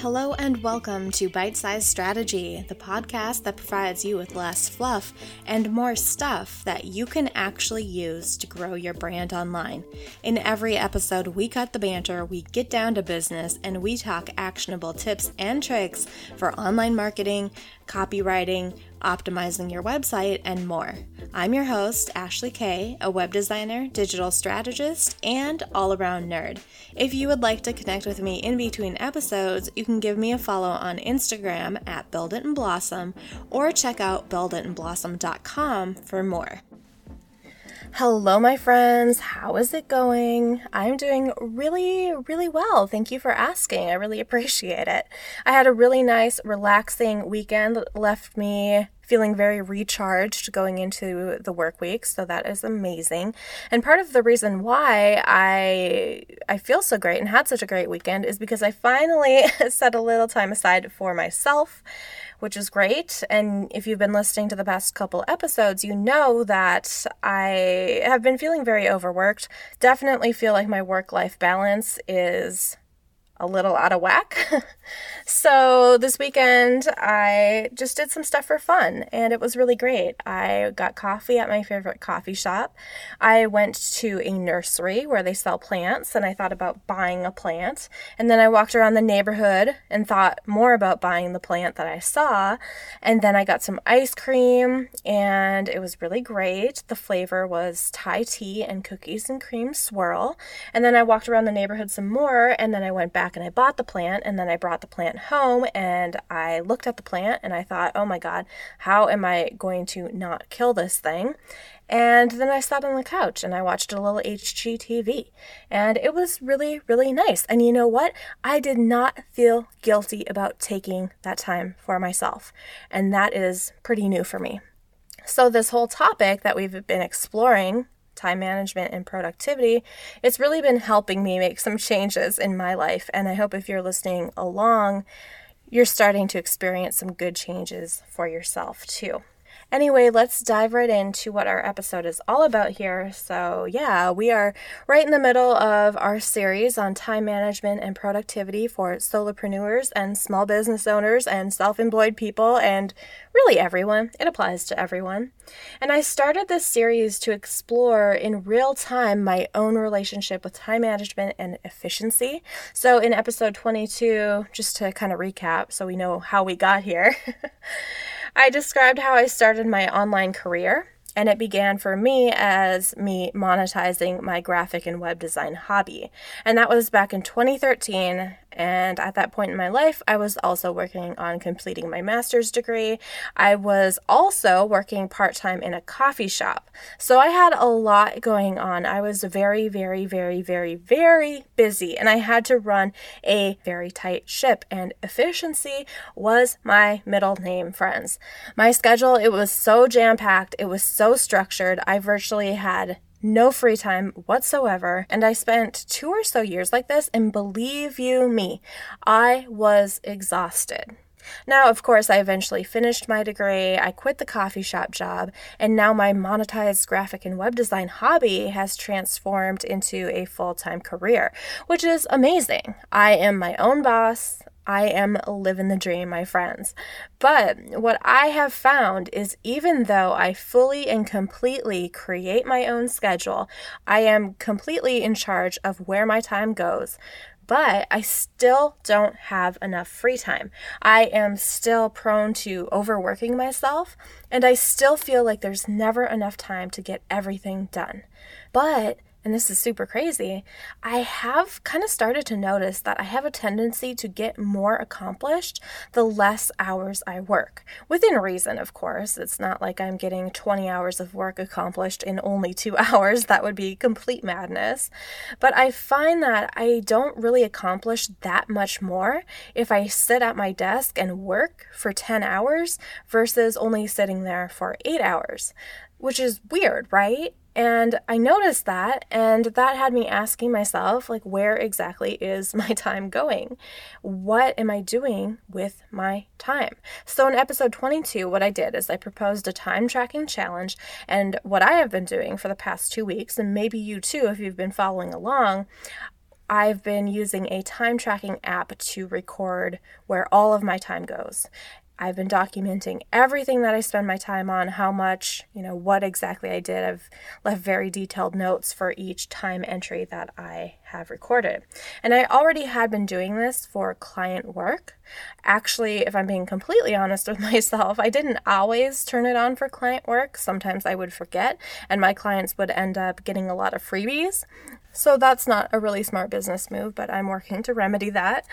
Hello and welcome to Bite Size Strategy, the podcast that provides you with less fluff and more stuff that you can actually use to grow your brand online. In every episode, we cut the banter, we get down to business, and we talk actionable tips and tricks for online marketing, copywriting, optimizing your website, and more. I'm your host, Ashley Kay, a web designer, digital strategist, and all around nerd. If you would like to connect with me in between episodes, you can give me a follow on Instagram at Build It and Blossom or check out builditandblossom.com for more. Hello, my friends. How is it going? I'm doing really, really well. Thank you for asking. I really appreciate it. I had a really nice, relaxing weekend, left me feeling very recharged going into the work week so that is amazing and part of the reason why i i feel so great and had such a great weekend is because i finally set a little time aside for myself which is great. And if you've been listening to the past couple episodes, you know that I have been feeling very overworked. Definitely feel like my work life balance is a little out of whack. so this weekend, I just did some stuff for fun and it was really great. I got coffee at my favorite coffee shop. I went to a nursery where they sell plants and I thought about buying a plant. And then I walked around the neighborhood and thought more about buying the plant that I saw. And then I got some ice cream and it was really great. The flavor was Thai tea and cookies and cream swirl. And then I walked around the neighborhood some more and then I went back back and I bought the plant and then I brought the plant home and I looked at the plant and I thought, oh my God, how am I going to not kill this thing? And then I sat on the couch and I watched a little HGTV. And it was really, really nice. And you know what? I did not feel guilty about taking that time for myself. And that is pretty new for me. So, this whole topic that we've been exploring time management and productivity, it's really been helping me make some changes in my life. And I hope if you're listening along, you're starting to experience some good changes for yourself too. Anyway, let's dive right into what our episode is all about here. So, yeah, we are right in the middle of our series on time management and productivity for solopreneurs and small business owners and self employed people and really everyone. It applies to everyone. And I started this series to explore in real time my own relationship with time management and efficiency. So, in episode 22, just to kind of recap so we know how we got here. I described how I started my online career, and it began for me as me monetizing my graphic and web design hobby. And that was back in 2013 and at that point in my life, I was also working on completing my master's degree. I was also working part time in a coffee shop. So I had a lot going on. I was very, very, very, very, very busy, and I had to run a very tight ship. And efficiency was my middle name, friends. My schedule, it was so jam packed, it was so structured. I virtually had no free time whatsoever. And I spent two or so years like this, and believe you me, I was exhausted. Now, of course, I eventually finished my degree, I quit the coffee shop job, and now my monetized graphic and web design hobby has transformed into a full time career, which is amazing. I am my own boss. I am living the dream, my friends. But what I have found is even though I fully and completely create my own schedule, I am completely in charge of where my time goes. But I still don't have enough free time. I am still prone to overworking myself, and I still feel like there's never enough time to get everything done. But and this is super crazy, I have kind of started to notice that I have a tendency to get more accomplished the less hours I work. Within reason, of course. It's not like I'm getting 20 hours of work accomplished in only two hours. That would be complete madness. But I find that I don't really accomplish that much more if I sit at my desk and work for 10 hours versus only sitting there for eight hours which is weird, right? And I noticed that, and that had me asking myself, like, where exactly is my time going? What am I doing with my time? So, in episode 22, what I did is I proposed a time tracking challenge, and what I have been doing for the past two weeks, and maybe you too, if you've been following along, I've been using a time tracking app to record where all of my time goes. I've been documenting everything that I spend my time on, how much, you know, what exactly I did. I've left very detailed notes for each time entry that I have recorded. And I already had been doing this for client work. Actually, if I'm being completely honest with myself, I didn't always turn it on for client work. Sometimes I would forget, and my clients would end up getting a lot of freebies. So that's not a really smart business move, but I'm working to remedy that.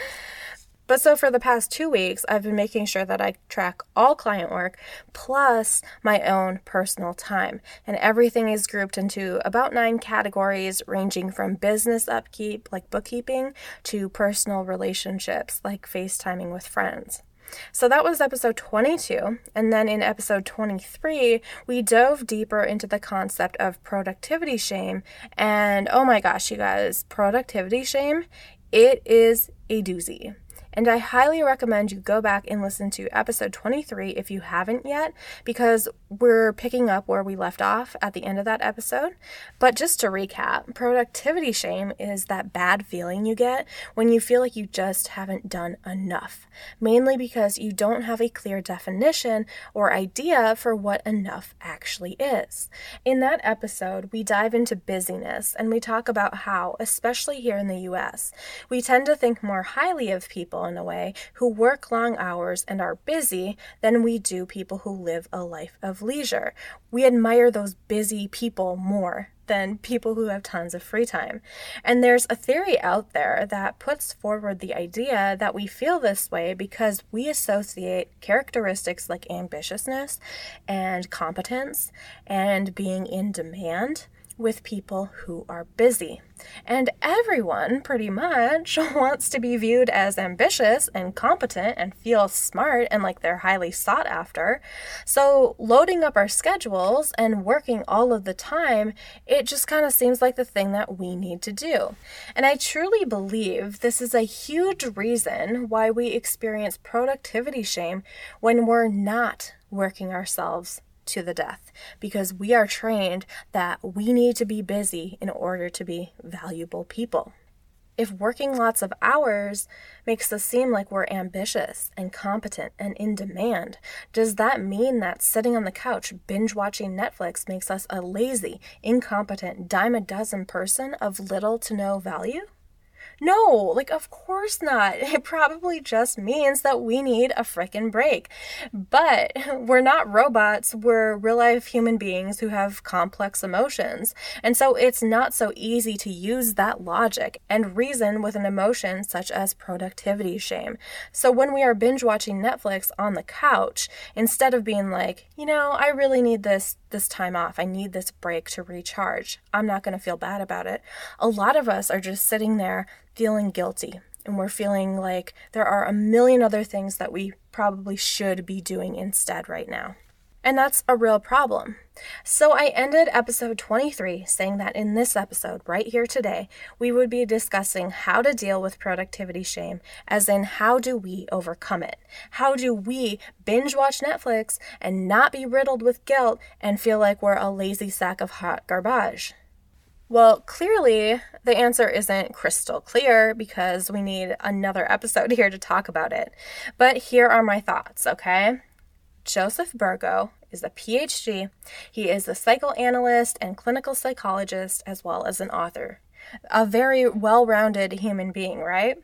But so for the past two weeks, I've been making sure that I track all client work plus my own personal time. And everything is grouped into about nine categories, ranging from business upkeep, like bookkeeping, to personal relationships, like FaceTiming with friends. So that was episode 22. And then in episode 23, we dove deeper into the concept of productivity shame. And oh my gosh, you guys, productivity shame, it is a doozy. And I highly recommend you go back and listen to episode 23 if you haven't yet, because we're picking up where we left off at the end of that episode. But just to recap, productivity shame is that bad feeling you get when you feel like you just haven't done enough, mainly because you don't have a clear definition or idea for what enough actually is. In that episode, we dive into busyness and we talk about how, especially here in the US, we tend to think more highly of people in a way who work long hours and are busy than we do people who live a life of leisure. We admire those busy people more than people who have tons of free time. And there's a theory out there that puts forward the idea that we feel this way because we associate characteristics like ambitiousness and competence and being in demand with people who are busy. And everyone, pretty much, wants to be viewed as ambitious and competent and feel smart and like they're highly sought after. So, loading up our schedules and working all of the time, it just kind of seems like the thing that we need to do. And I truly believe this is a huge reason why we experience productivity shame when we're not working ourselves to the death because we are trained that we need to be busy in order to be valuable people. If working lots of hours makes us seem like we're ambitious and competent and in demand, does that mean that sitting on the couch binge watching Netflix makes us a lazy, incompetent, dime a dozen person of little to no value? No, like, of course not. It probably just means that we need a frickin' break. But we're not robots, we're real life human beings who have complex emotions. And so it's not so easy to use that logic and reason with an emotion such as productivity shame. So when we are binge watching Netflix on the couch, instead of being like, you know, I really need this this time off. I need this break to recharge. I'm not going to feel bad about it. A lot of us are just sitting there feeling guilty and we're feeling like there are a million other things that we probably should be doing instead right now. And that's a real problem. So I ended episode 23 saying that in this episode, right here today, we would be discussing how to deal with productivity shame, as in, how do we overcome it? How do we binge watch Netflix and not be riddled with guilt and feel like we're a lazy sack of hot garbage? Well, clearly, the answer isn't crystal clear because we need another episode here to talk about it. But here are my thoughts, okay? Joseph Burgo is a PhD. He is a psychoanalyst and clinical psychologist, as well as an author. A very well rounded human being, right?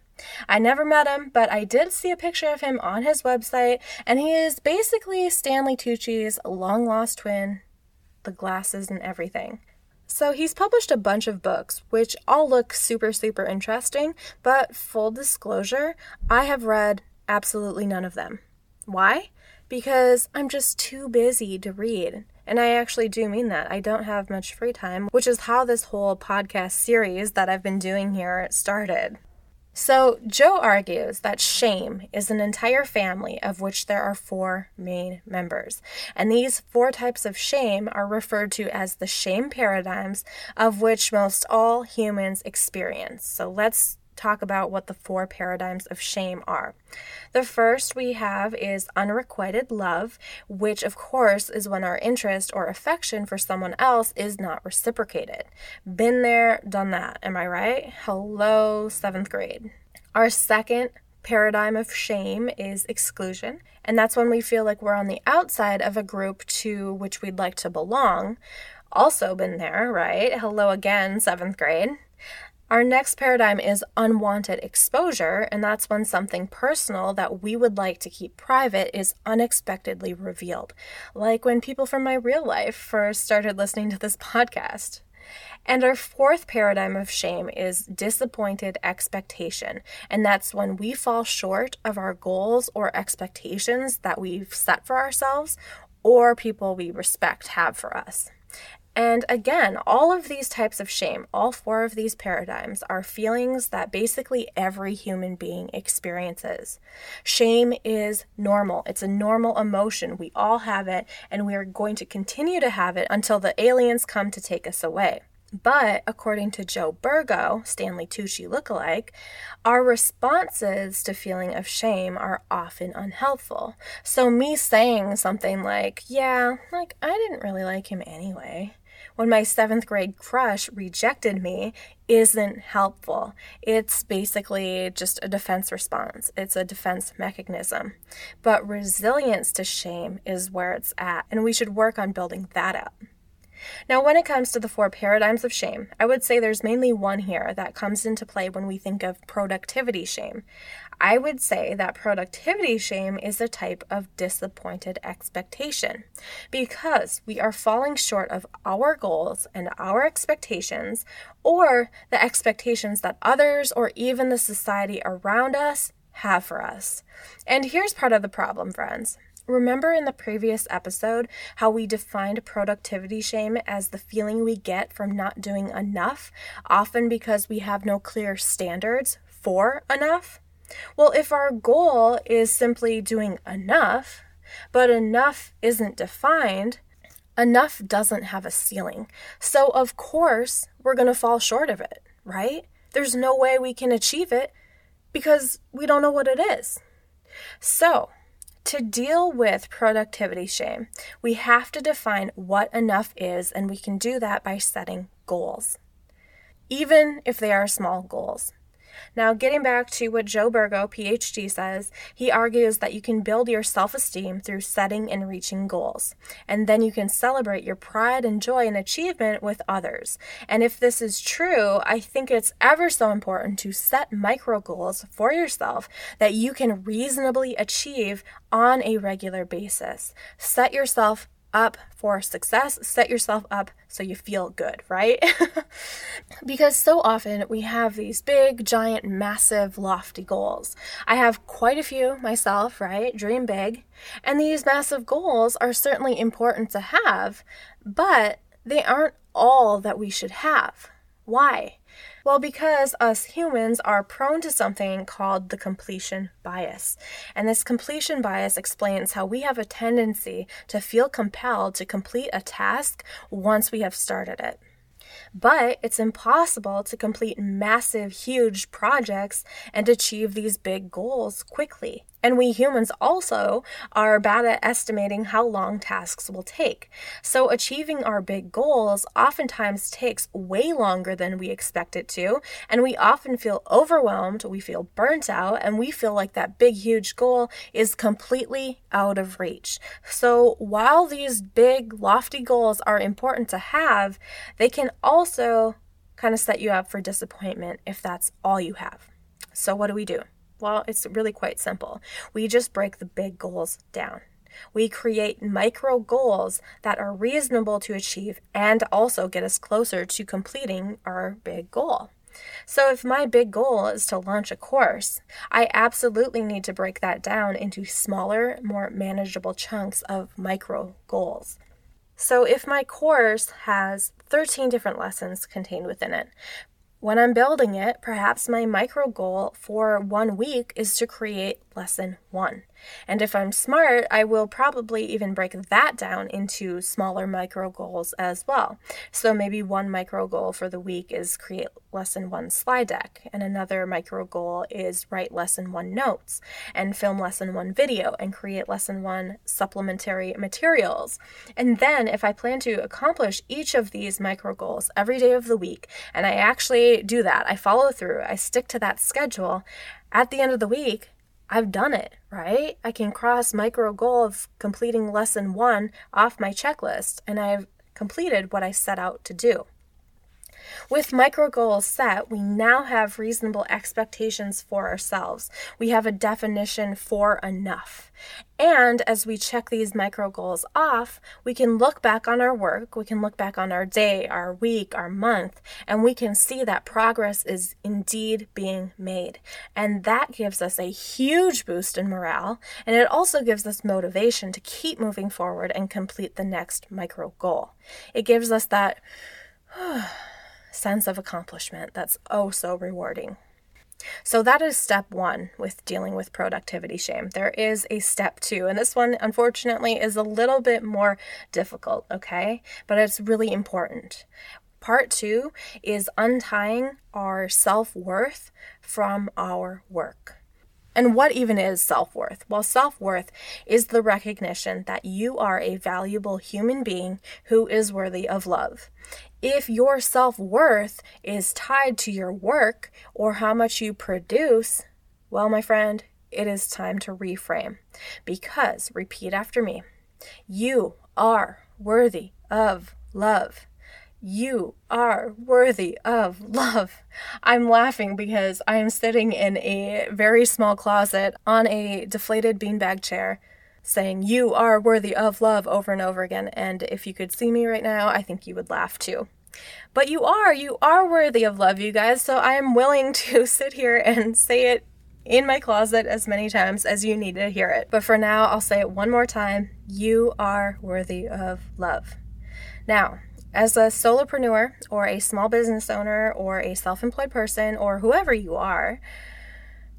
I never met him, but I did see a picture of him on his website, and he is basically Stanley Tucci's long lost twin, the glasses and everything. So he's published a bunch of books, which all look super, super interesting, but full disclosure, I have read absolutely none of them. Why? Because I'm just too busy to read. And I actually do mean that. I don't have much free time, which is how this whole podcast series that I've been doing here started. So, Joe argues that shame is an entire family of which there are four main members. And these four types of shame are referred to as the shame paradigms of which most all humans experience. So, let's talk about what the four paradigms of shame are. The first we have is unrequited love, which of course is when our interest or affection for someone else is not reciprocated. Been there, done that, am I right? Hello, seventh grade. Our second paradigm of shame is exclusion, and that's when we feel like we're on the outside of a group to which we'd like to belong. Also, been there, right? Hello again, seventh grade. Our next paradigm is unwanted exposure, and that's when something personal that we would like to keep private is unexpectedly revealed, like when people from my real life first started listening to this podcast. And our fourth paradigm of shame is disappointed expectation. And that's when we fall short of our goals or expectations that we've set for ourselves or people we respect have for us. And again, all of these types of shame, all four of these paradigms, are feelings that basically every human being experiences. Shame is normal, it's a normal emotion. We all have it, and we are going to continue to have it until the aliens come to take us away. But according to Joe Burgo, Stanley Tucci lookalike, our responses to feeling of shame are often unhelpful. So me saying something like, "Yeah, like I didn't really like him anyway," when my 7th grade crush rejected me isn't helpful. It's basically just a defense response. It's a defense mechanism. But resilience to shame is where it's at, and we should work on building that up. Now, when it comes to the four paradigms of shame, I would say there's mainly one here that comes into play when we think of productivity shame. I would say that productivity shame is a type of disappointed expectation because we are falling short of our goals and our expectations, or the expectations that others or even the society around us have for us. And here's part of the problem, friends. Remember in the previous episode how we defined productivity shame as the feeling we get from not doing enough, often because we have no clear standards for enough? Well, if our goal is simply doing enough, but enough isn't defined, enough doesn't have a ceiling. So, of course, we're going to fall short of it, right? There's no way we can achieve it because we don't know what it is. So, to deal with productivity shame, we have to define what enough is, and we can do that by setting goals, even if they are small goals. Now, getting back to what Joe Burgo, PhD, says, he argues that you can build your self esteem through setting and reaching goals. And then you can celebrate your pride and joy and achievement with others. And if this is true, I think it's ever so important to set micro goals for yourself that you can reasonably achieve on a regular basis. Set yourself up for success, set yourself up so you feel good, right? because so often we have these big, giant, massive, lofty goals. I have quite a few myself, right? Dream big. And these massive goals are certainly important to have, but they aren't all that we should have. Why? Well, because us humans are prone to something called the completion bias. And this completion bias explains how we have a tendency to feel compelled to complete a task once we have started it. But it's impossible to complete massive, huge projects and achieve these big goals quickly. And we humans also are bad at estimating how long tasks will take. So, achieving our big goals oftentimes takes way longer than we expect it to. And we often feel overwhelmed, we feel burnt out, and we feel like that big, huge goal is completely out of reach. So, while these big, lofty goals are important to have, they can also kind of set you up for disappointment if that's all you have. So, what do we do? Well, it's really quite simple. We just break the big goals down. We create micro goals that are reasonable to achieve and also get us closer to completing our big goal. So, if my big goal is to launch a course, I absolutely need to break that down into smaller, more manageable chunks of micro goals. So, if my course has 13 different lessons contained within it, when I'm building it, perhaps my micro goal for one week is to create lesson one. And if I'm smart, I will probably even break that down into smaller micro goals as well. So maybe one micro goal for the week is create lesson one slide deck, and another micro goal is write lesson one notes, and film lesson one video, and create lesson one supplementary materials. And then, if I plan to accomplish each of these micro goals every day of the week, and I actually do that, I follow through, I stick to that schedule, at the end of the week, I've done it, right? I can cross micro goal of completing lesson one off my checklist, and I've completed what I set out to do. With micro goals set, we now have reasonable expectations for ourselves. We have a definition for enough. And as we check these micro goals off, we can look back on our work, we can look back on our day, our week, our month, and we can see that progress is indeed being made. And that gives us a huge boost in morale, and it also gives us motivation to keep moving forward and complete the next micro goal. It gives us that sense of accomplishment that's oh so rewarding. So, that is step one with dealing with productivity shame. There is a step two, and this one, unfortunately, is a little bit more difficult, okay? But it's really important. Part two is untying our self worth from our work. And what even is self worth? Well, self worth is the recognition that you are a valuable human being who is worthy of love. If your self worth is tied to your work or how much you produce, well, my friend, it is time to reframe. Because, repeat after me, you are worthy of love. You are worthy of love. I'm laughing because I am sitting in a very small closet on a deflated beanbag chair saying, You are worthy of love over and over again. And if you could see me right now, I think you would laugh too. But you are, you are worthy of love, you guys. So I am willing to sit here and say it in my closet as many times as you need to hear it. But for now, I'll say it one more time. You are worthy of love. Now, as a solopreneur or a small business owner or a self employed person or whoever you are,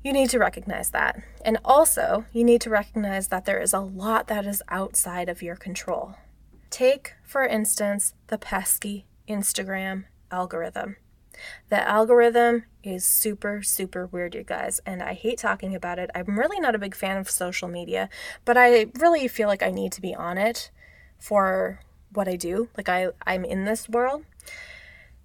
you need to recognize that. And also, you need to recognize that there is a lot that is outside of your control. Take, for instance, the pesky Instagram algorithm. The algorithm is super, super weird, you guys, and I hate talking about it. I'm really not a big fan of social media, but I really feel like I need to be on it for what I do. Like I I'm in this world,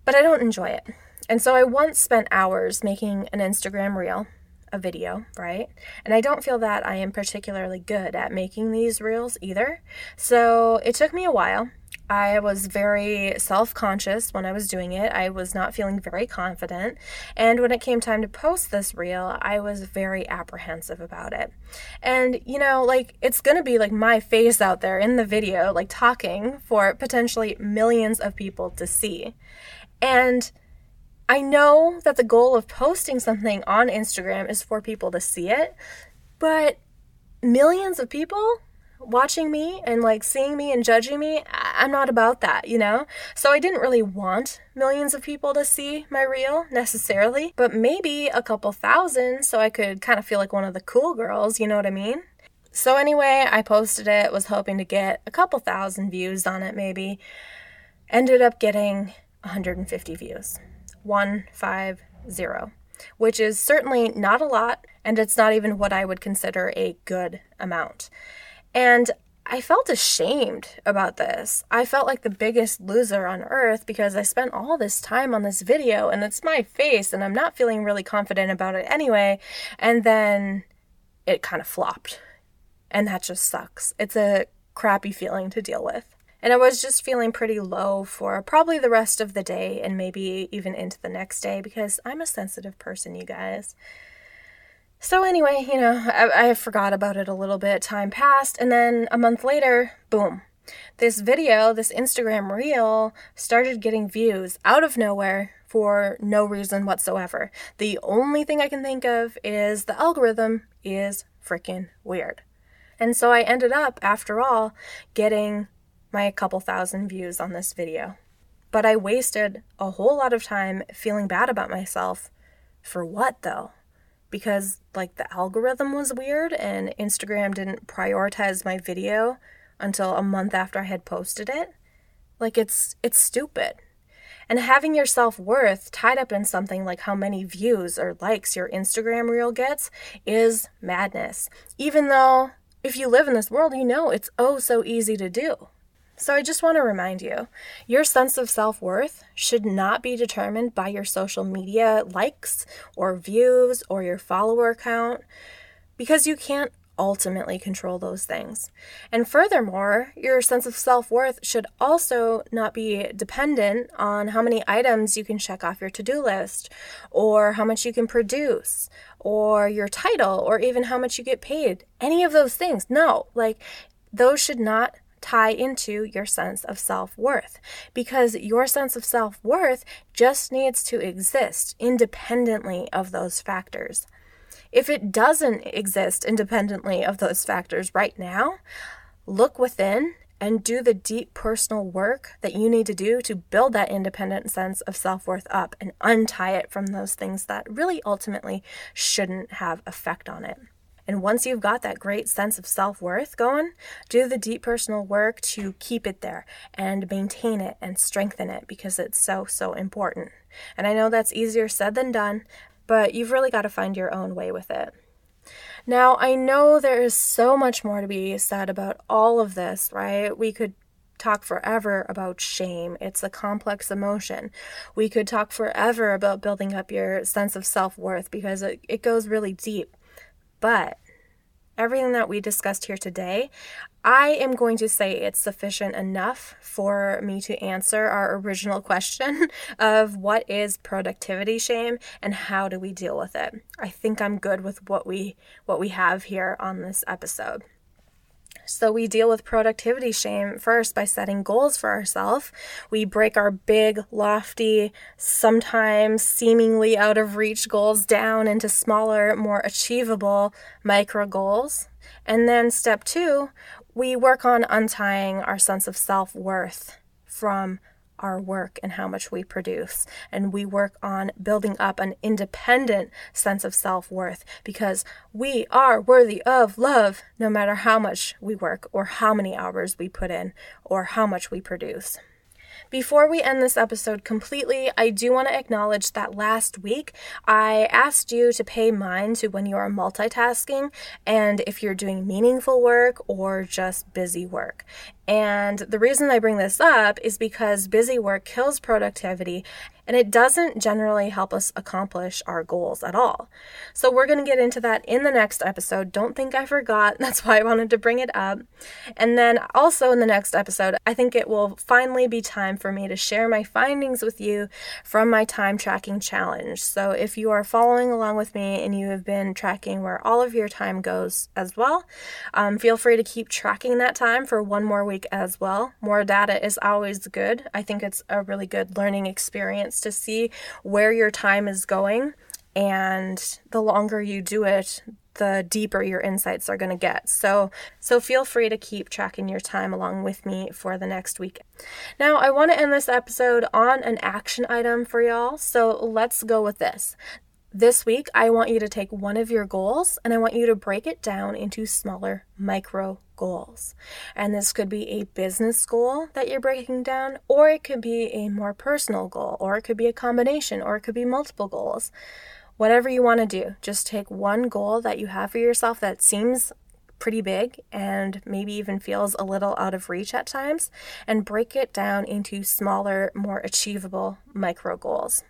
but I don't enjoy it. And so I once spent hours making an Instagram reel, a video, right? And I don't feel that I am particularly good at making these reels either. So it took me a while. I was very self conscious when I was doing it. I was not feeling very confident. And when it came time to post this reel, I was very apprehensive about it. And, you know, like, it's gonna be like my face out there in the video, like talking for potentially millions of people to see. And I know that the goal of posting something on Instagram is for people to see it, but millions of people watching me and like seeing me and judging me, I'm not about that, you know? So I didn't really want millions of people to see my reel necessarily, but maybe a couple thousand so I could kind of feel like one of the cool girls, you know what I mean? So anyway, I posted it, was hoping to get a couple thousand views on it maybe. Ended up getting 150 views. 150, which is certainly not a lot and it's not even what I would consider a good amount. And I felt ashamed about this. I felt like the biggest loser on earth because I spent all this time on this video and it's my face and I'm not feeling really confident about it anyway. And then it kind of flopped. And that just sucks. It's a crappy feeling to deal with. And I was just feeling pretty low for probably the rest of the day and maybe even into the next day because I'm a sensitive person, you guys. So, anyway, you know, I, I, forgot about it a little bit. Time passed, and then a month later, boom. This video, this Instagram reel, started getting views out of nowhere for no reason whatsoever. The only thing I can think of is the algorithm is freaking weird. And so I ended up, after all, getting my couple thousand views on this video. But I wasted a whole lot of time feeling bad about myself. For what, though? because like the algorithm was weird and Instagram didn't prioritize my video until a month after I had posted it. Like it's it's stupid. And having your self-worth tied up in something like how many views or likes your Instagram reel gets is madness. Even though if you live in this world, you know it's oh so easy to do. So I just want to remind you your sense of self worth should not be determined by your social media likes or views or your follower count because you can't ultimately control those things. And furthermore, your sense of self worth should also not be dependent on how many items you can check off your to do list, or how much you can produce, or your title, or even how much you get paid. Any of those things. No, like those should not tie into your sense of self worth because your sense of self worth just needs to exist independently of those factors. If it doesn't exist independently of those factors right now, look within and do the deep personal work that you need to do to build that independent sense of self worth up and untie it from those things that really ultimately shouldn't have effect on it. And once you've got that great sense of self worth going, do the deep personal work to keep it there and maintain it and strengthen it because it's so, so important. And I know that's easier said than done, but you've really got to find your own way with it. Now, I know there is so much more to be said about all of this, right? We could talk forever about shame. It's a complex emotion. We could talk forever about building up your sense of self worth because it, it goes really deep. But everything that we discussed here today, I am going to say it's sufficient enough for me to answer our original question of what is productivity shame and how do we deal with it. I think I'm good with what we what we have here on this episode. So we deal with productivity shame first by setting goals for ourselves. We break our big, lofty, sometimes seemingly out of reach goals down into smaller, more achievable micro goals. And then step two, we work on untying our sense of self worth from our work and how much we produce. And we work on building up an independent sense of self worth because we are worthy of love no matter how much we work or how many hours we put in or how much we produce. Before we end this episode completely, I do want to acknowledge that last week I asked you to pay mind to when you are multitasking and if you're doing meaningful work or just busy work. And the reason I bring this up is because busy work kills productivity and it doesn't generally help us accomplish our goals at all. So, we're going to get into that in the next episode. Don't think I forgot. That's why I wanted to bring it up. And then, also in the next episode, I think it will finally be time for me to share my findings with you from my time tracking challenge. So, if you are following along with me and you have been tracking where all of your time goes as well, um, feel free to keep tracking that time for one more week week as well. More data is always good. I think it's a really good learning experience to see where your time is going. And the longer you do it, the deeper your insights are going to get. So, so feel free to keep tracking your time along with me for the next week. Now, I want to end this episode on an action item for y'all. So, let's go with this. This week, I want you to take one of your goals and I want you to break it down into smaller micro goals. And this could be a business goal that you're breaking down, or it could be a more personal goal, or it could be a combination, or it could be multiple goals. Whatever you want to do, just take one goal that you have for yourself that seems pretty big and maybe even feels a little out of reach at times, and break it down into smaller, more achievable micro goals.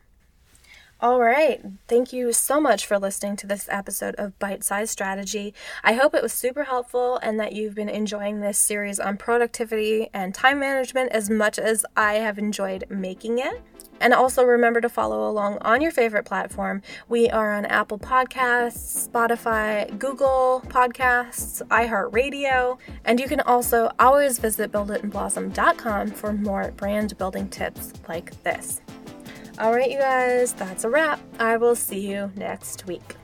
All right. Thank you so much for listening to this episode of Bite Size Strategy. I hope it was super helpful and that you've been enjoying this series on productivity and time management as much as I have enjoyed making it. And also remember to follow along on your favorite platform. We are on Apple Podcasts, Spotify, Google Podcasts, iHeartRadio, and you can also always visit builditandblossom.com for more brand building tips like this. All right, you guys, that's a wrap. I will see you next week.